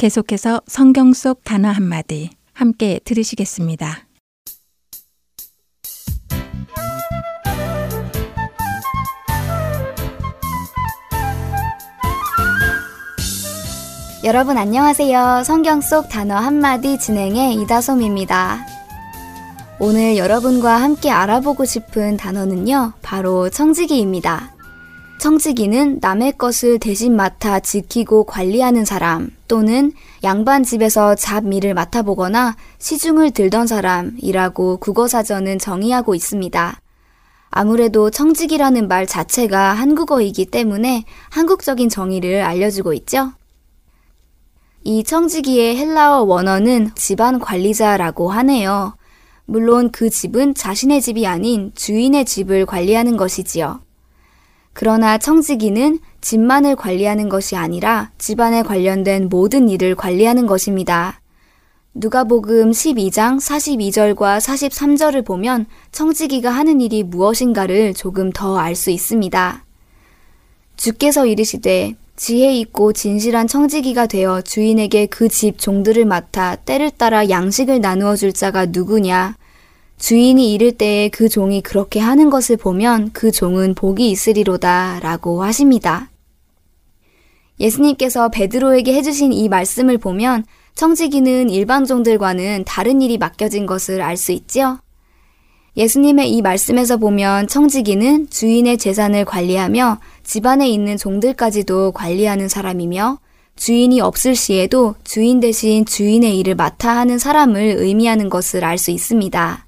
계속해서 성경 속 단어 한마디 함께 들으시겠습니다. 여러분 안녕하세요. 성경 속 단어 한마디 진행의 이다솜입니다. 오늘 여러분과 함께 알아보고 싶은 단어는요, 바로 청지기입니다. 청지기는 남의 것을 대신 맡아 지키고 관리하는 사람 또는 양반 집에서 잡일을 맡아보거나 시중을 들던 사람이라고 국어사전은 정의하고 있습니다. 아무래도 청지기라는 말 자체가 한국어이기 때문에 한국적인 정의를 알려주고 있죠. 이 청지기의 헬라어 원어는 집안 관리자라고 하네요. 물론 그 집은 자신의 집이 아닌 주인의 집을 관리하는 것이지요. 그러나 청지기는 집만을 관리하는 것이 아니라 집안에 관련된 모든 일을 관리하는 것입니다. 누가복음 12장 42절과 43절을 보면 청지기가 하는 일이 무엇인가를 조금 더 알 수 있습니다. 주께서 이르시되 지혜 있고 진실한 청지기가 되어 주인에게 그 집 종들을 맡아 때를 따라 양식을 나누어 줄 자가 누구냐? 주인이 이를 때에 그 종이 그렇게 하는 것을 보면 그 종은 복이 있으리로다 라고 하십니다. 예수님께서 베드로에게 해주신 이 말씀을 보면 청지기는 일반 종들과는 다른 일이 맡겨진 것을 알 수 있지요. 예수님의 이 말씀에서 보면 청지기는 주인의 재산을 관리하며 집안에 있는 종들까지도 관리하는 사람이며 주인이 없을 시에도 주인 대신 주인의 일을 맡아 하는 사람을 의미하는 것을 알 수 있습니다.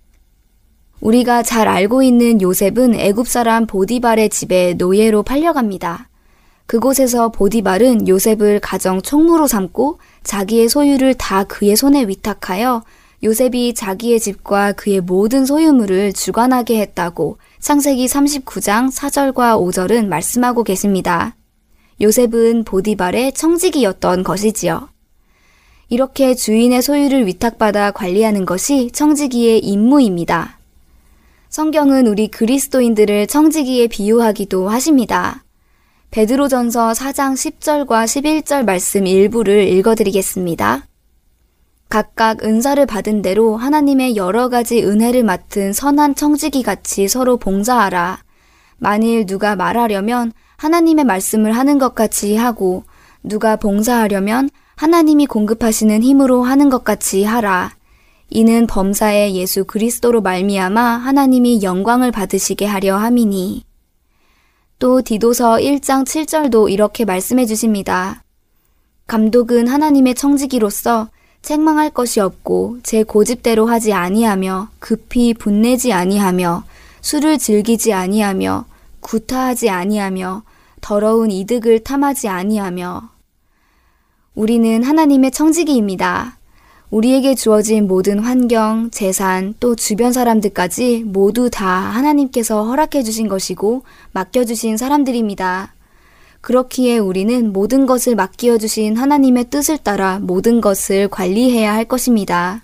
우리가 잘 알고 있는 요셉은 애굽 사람 보디발의 집에 노예로 팔려갑니다. 그곳에서 보디발은 요셉을 가정 총무로 삼고 자기의 소유를 다 그의 손에 위탁하여 요셉이 자기의 집과 그의 모든 소유물을 주관하게 했다고 창세기 39장 4절과 5절은 말씀하고 계십니다. 요셉은 보디발의 청지기였던 것이지요. 이렇게 주인의 소유를 위탁받아 관리하는 것이 청지기의 임무입니다. 성경은 우리 그리스도인들을 청지기에 비유하기도 하십니다. 베드로전서 4장 10절과 11절 말씀 일부를 읽어드리겠습니다. 각각 은사를 받은 대로 하나님의 여러 가지 은혜를 맡은 선한 청지기 같이 서로 봉사하라. 만일 누가 말하려면 하나님의 말씀을 하는 것 같이 하고 누가 봉사하려면 하나님이 공급하시는 힘으로 하는 것 같이 하라. 이는 범사의 예수 그리스도로 말미암아 하나님이 영광을 받으시게 하려 함이니. 또 디도서 1장 7절도 이렇게 말씀해 주십니다. 감독은 하나님의 청지기로서 책망할 것이 없고 제 고집대로 하지 아니하며 급히 분내지 아니하며 술을 즐기지 아니하며 구타하지 아니하며 더러운 이득을 탐하지 아니하며 우리는 하나님의 청지기입니다. 우리에게 주어진 모든 환경, 재산, 또 주변 사람들까지 모두 다 하나님께서 허락해 주신 것이고 맡겨주신 사람들입니다. 그렇기에 우리는 모든 것을 맡겨 주신 하나님의 뜻을 따라 모든 것을 관리해야 할 것입니다.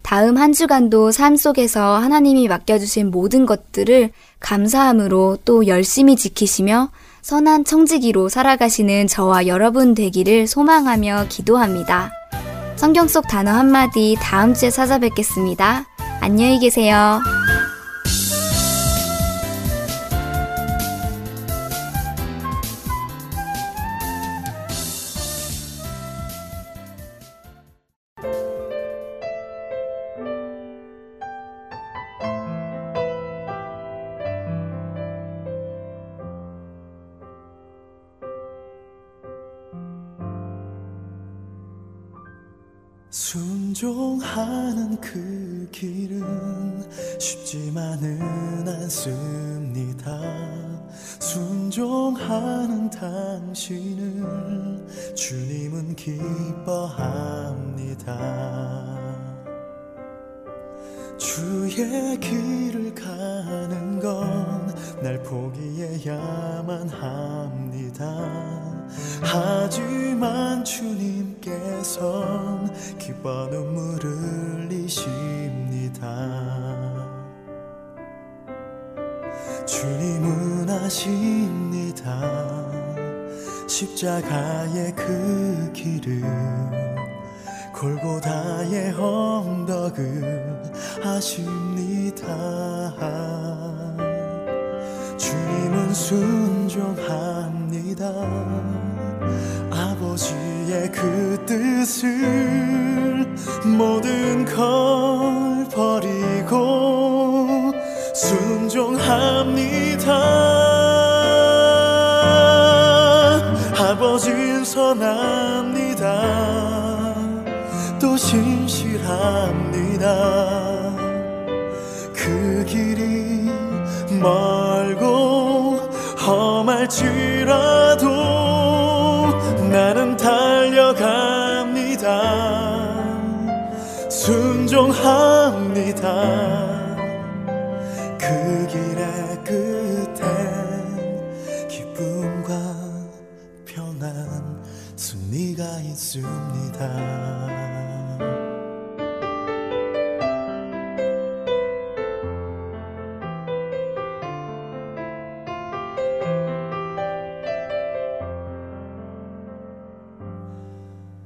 다음 한 주간도 삶 속에서 하나님이 맡겨주신 모든 것들을 감사함으로 또 열심히 지키시며 선한 청지기로 살아가시는 저와 여러분 되기를 소망하며 기도합니다. 성경 속 단어 한마디 다음 주에 찾아뵙겠습니다. 안녕히 계세요. 순종하는 그 길은 쉽지만은 않습니다. 순종하는 당신을 주님은 기뻐합니다. 주의 길을 가는 건 날 포기해야만 합니다. 하지만 주님 께선 기뻐 눈물을 흘리십니다. 주님은 아십니다. 십자가의 그 길을 골고다의 언덕을 아십니다. 주님은 순종합니다. 아버지 나의 그 뜻을 모든 걸 버리고 순종합니다. 아버진 선합니다. 또 신실합니다. 그 길이 멀고 험할지라도 나는 순종합니다 그 길의 끝엔 기쁨과 편안 승리가 있습니다.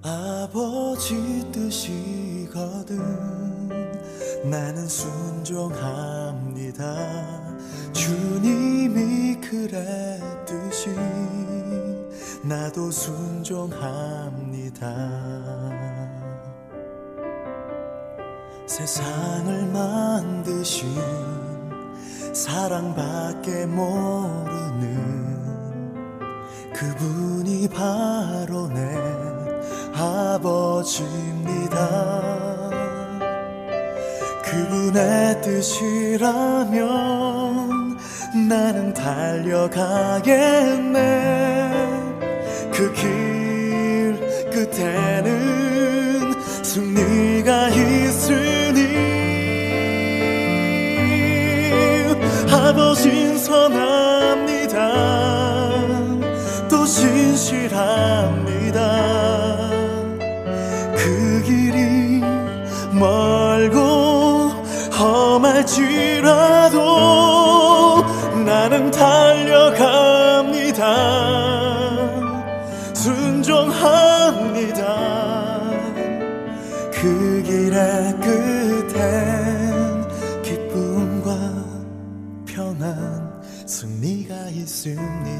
아버지 뜻이 거든 나는 순종합니다. 주님이 그랬듯이 나도 순종합니다. 세상을 만드신 사랑밖에 모르는 그분이 바로 내 아버지 입니다. 그분의 뜻이라면 나는 달려가겠네. 그 길 끝에는 승리가 있으니 아버진 선합니다. 또 신실합 험할지라도 나는 달려갑니다. 순종합니다. 그 길의 끝엔 기쁨과 편안 승리가 있습니다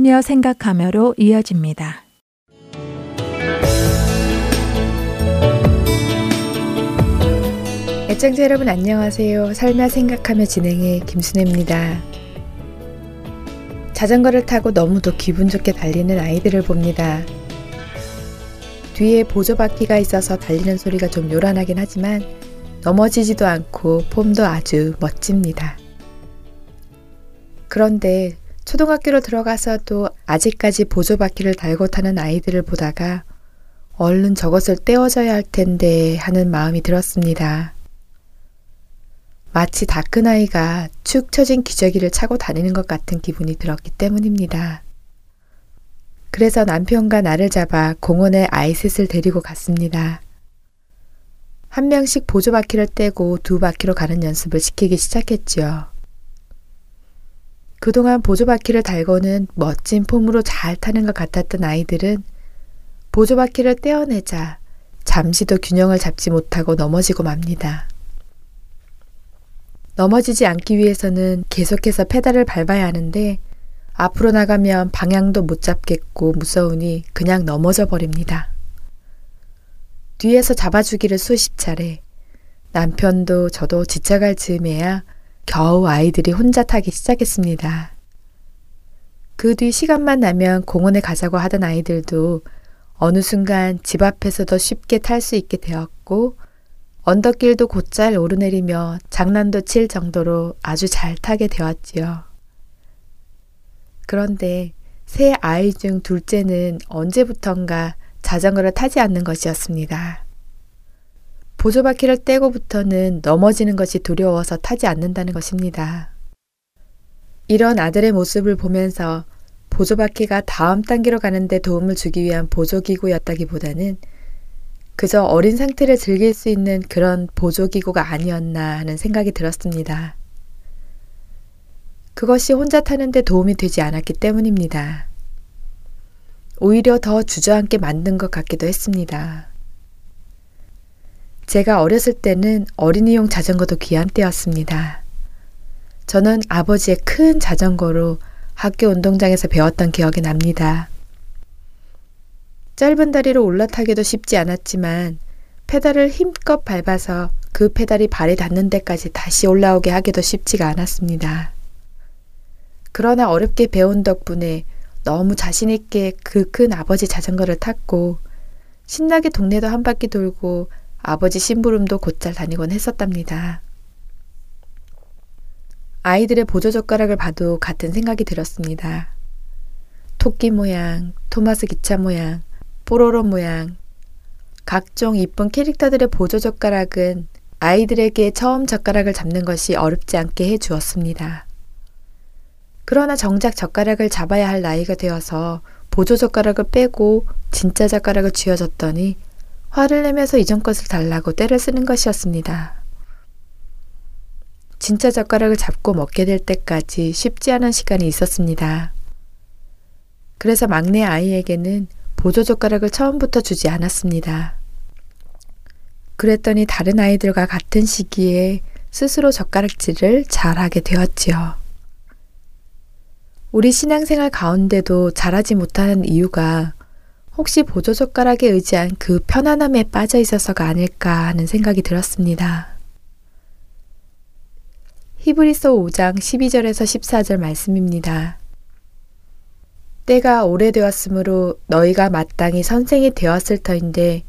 살며 생각하며로 이어집니다. 애청자 여러분 안녕하세요. 살며 생각하며 진행의 김순혜입니다. 자전거를 타고 너무도 기분 좋게 달리는 아이들을 봅니다. 뒤에 보조바퀴가 있어서 달리는 소리가 좀 요란하긴 하지만 넘어지지도 않고 폼도 아주 멋집니다. 그런데 초등학교로 들어가서도 아직까지 보조바퀴를 달고 타는 아이들을 보다가 얼른 저것을 떼어져야 할 텐데 하는 마음이 들었습니다. 마치 다 큰 아이가 축 처진 기저귀를 차고 다니는 것 같은 기분이 들었기 때문입니다. 그래서 남편과 나를 잡아 공원에 아이셋을 데리고 갔습니다. 한 명씩 보조바퀴를 떼고 두 바퀴로 가는 연습을 시키기 시작했지요. 그동안 보조바퀴를 달고는 멋진 폼으로 잘 타는 것 같았던 아이들은 보조바퀴를 떼어내자 잠시도 균형을 잡지 못하고 넘어지고 맙니다. 넘어지지 않기 위해서는 계속해서 페달을 밟아야 하는데 앞으로 나가면 방향도 못 잡겠고 무서우니 그냥 넘어져 버립니다. 뒤에서 잡아주기를 수십 차례 남편도 저도 지쳐갈 즈음에야 겨우 아이들이 혼자 타기 시작했습니다. 그 뒤 시간만 나면 공원에 가자고 하던 아이들도 어느 순간 집 앞에서도 쉽게 탈 수 있게 되었고 언덕길도 곧잘 오르내리며 장난도 칠 정도로 아주 잘 타게 되었지요. 그런데 세 아이 중 둘째는 언제부턴가 자전거를 타지 않는 것이었습니다. 보조바퀴를 떼고부터는 넘어지는 것이 두려워서 타지 않는다는 것입니다. 이런 아들의 모습을 보면서 보조바퀴가 다음 단계로 가는데 도움을 주기 위한 보조기구였다기보다는 그저 어린 상태를 즐길 수 있는 그런 보조기구가 아니었나 하는 생각이 들었습니다. 그것이 혼자 타는데 도움이 되지 않았기 때문입니다. 오히려 더 주저앉게 만든 것 같기도 했습니다. 제가 어렸을 때는 어린이용 자전거도 귀한 때였습니다. 저는 아버지의 큰 자전거로 학교 운동장에서 배웠던 기억이 납니다. 짧은 다리로 올라타기도 쉽지 않았지만 페달을 힘껏 밟아서 그 페달이 발이 닿는 데까지 다시 올라오게 하기도 쉽지가 않았습니다. 그러나 어렵게 배운 덕분에 너무 자신있게 그 큰 아버지 자전거를 탔고 신나게 동네도 한 바퀴 돌고 아버지 심부름도 곧잘 다니곤 했었답니다. 아이들의 보조젓가락을 봐도 같은 생각이 들었습니다. 토끼 모양, 토마스 기차 모양, 뽀로로 모양, 각종 이쁜 캐릭터들의 보조젓가락은 아이들에게 처음 젓가락을 잡는 것이 어렵지 않게 해 주었습니다. 그러나 정작 젓가락을 잡아야 할 나이가 되어서 보조젓가락을 빼고 진짜 젓가락을 쥐어줬더니 화를 내면서 이전 것을 달라고 때를 쓰는 것이었습니다. 진짜 젓가락을 잡고 먹게 될 때까지 쉽지 않은 시간이 있었습니다. 그래서 막내 아이에게는 보조 젓가락을 처음부터 주지 않았습니다. 그랬더니 다른 아이들과 같은 시기에 스스로 젓가락질을 잘하게 되었지요. 우리 신앙생활 가운데도 잘하지 못하는 이유가 혹시 보조젓가락에 의지한 그 편안함에 빠져 있어서가 아닐까 하는 생각이 들었습니다. 히브리서 5장 12절에서 14절 말씀입니다. 때가 오래되었으므로 너희가 마땅히 선생이 되었을 터인데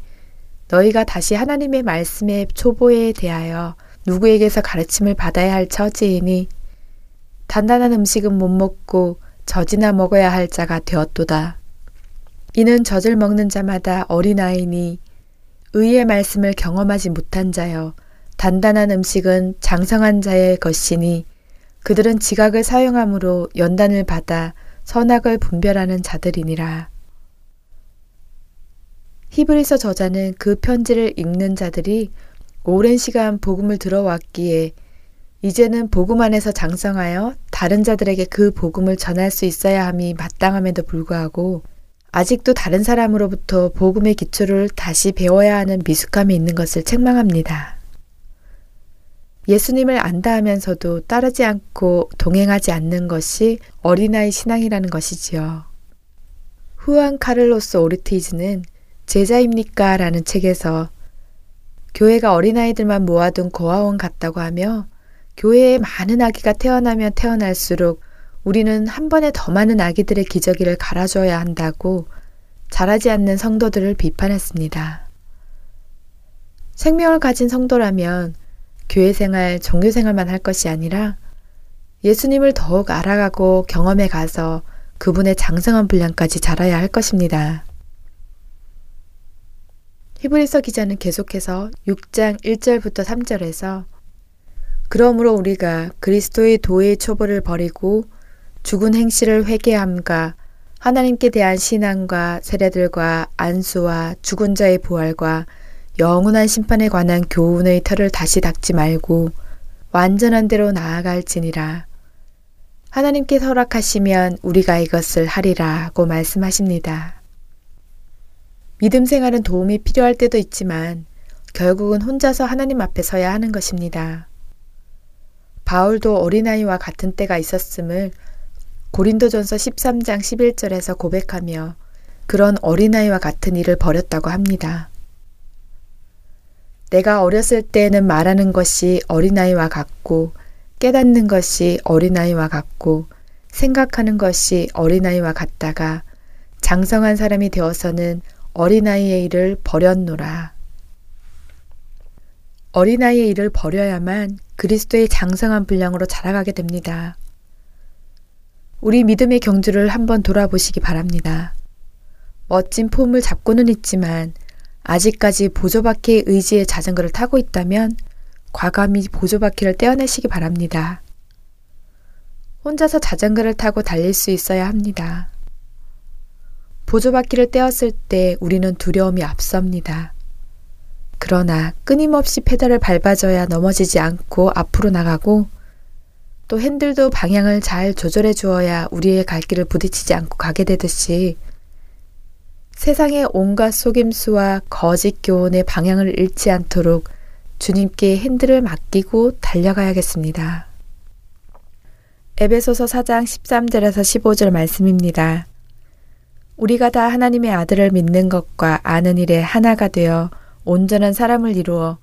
너희가 다시 하나님의 말씀의 초보에 대하여 누구에게서 가르침을 받아야 할 처지이니 단단한 음식은 못 먹고 젖이나 먹어야 할 자가 되었도다. 이는 젖을 먹는 자마다 어린아이니 의의 말씀을 경험하지 못한 자여 단단한 음식은 장성한 자의 것이니 그들은 지각을 사용함으로 연단을 받아 선악을 분별하는 자들이니라. 히브리서 저자는 그 편지를 읽는 자들이 오랜 시간 복음을 들어왔기에 이제는 복음 안에서 장성하여 다른 자들에게 그 복음을 전할 수 있어야 함이 마땅함에도 불구하고 아직도 다른 사람으로부터 복음의 기초를 다시 배워야 하는 미숙함이 있는 것을 책망합니다. 예수님을 안다 하면서도 따르지 않고 동행하지 않는 것이 어린아이 신앙이라는 것이지요. 후안 카를로스 오르티즈는 제자입니까? 라는 책에서 교회가 어린아이들만 모아둔 고아원 같다고 하며 교회에 많은 아기가 태어나면 태어날수록 우리는 한 번에 더 많은 아기들의 기저귀를 갈아줘야 한다고 자라지 않는 성도들을 비판했습니다. 생명을 가진 성도라면 교회 생활, 종교 생활만 할 것이 아니라 예수님을 더욱 알아가고 경험해 가서 그분의 장성한 분량까지 자라야 할 것입니다. 히브리서 기자는 계속해서 6장 1절부터 3절에서 그러므로 우리가 그리스도의 도의 초보를 버리고 죽은 행실을 회개함과 하나님께 대한 신앙과 세례들과 안수와 죽은 자의 부활과 영원한 심판에 관한 교훈의 털을 다시 닦지 말고 완전한 대로 나아갈지니라. 하나님께 허락하시면 우리가 이것을 하리라고 말씀하십니다. 믿음 생활은 도움이 필요할 때도 있지만 결국은 혼자서 하나님 앞에 서야 하는 것입니다. 바울도 어린아이와 같은 때가 있었음을 고린도전서 13장 11절에서 고백하며 그런 어린아이와 같은 일을 벌였다고 합니다. 내가 어렸을 때에는 말하는 것이 어린아이와 같고 깨닫는 것이 어린아이와 같고 생각하는 것이 어린아이와 같다가 장성한 사람이 되어서는 어린아이의 일을 버렸노라. 어린아이의 일을 버려야만 그리스도의 장성한 분량으로 자라가게 됩니다. 우리 믿음의 경주를 한번 돌아보시기 바랍니다. 멋진 폼을 잡고는 있지만 아직까지 보조바퀴 의지의 자전거를 타고 있다면 과감히 보조바퀴를 떼어내시기 바랍니다. 혼자서 자전거를 타고 달릴 수 있어야 합니다. 보조바퀴를 떼었을 때 우리는 두려움이 앞섭니다. 그러나 끊임없이 페달을 밟아줘야 넘어지지 않고 앞으로 나가고 또 핸들도 방향을 잘 조절해 주어야 우리의 갈 길을 부딪히지 않고 가게 되듯이 세상의 온갖 속임수와 거짓 교훈의 방향을 잃지 않도록 주님께 핸들을 맡기고 달려가야겠습니다. 에베소서 4장 13절에서 15절 말씀입니다. 우리가 다 하나님의 아들을 믿는 것과 아는 일에 하나가 되어 온전한 사람을 이루어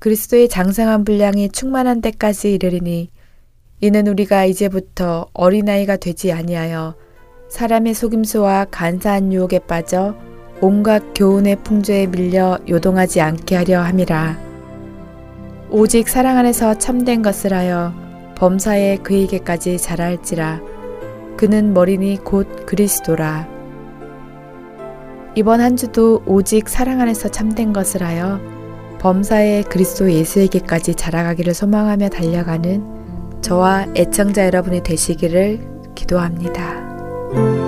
그리스도의 장성한 분량이 충만한 때까지 이르리니 이는 우리가 이제부터 어린아이가 되지 아니하여 사람의 속임수와 간사한 유혹에 빠져 온갖 교훈의 풍조에 밀려 요동하지 않게 하려 함이라. 오직 사랑 안에서 참된 것을 하여 범사에 그에게까지 자랄지라. 그는 머리니 곧 그리스도라. 이번 한 주도 오직 사랑 안에서 참된 것을 하여 범사에 그리스도 예수에게까지 자라가기를 소망하며 달려가는 저와 애청자 여러분이 되시기를 기도합니다.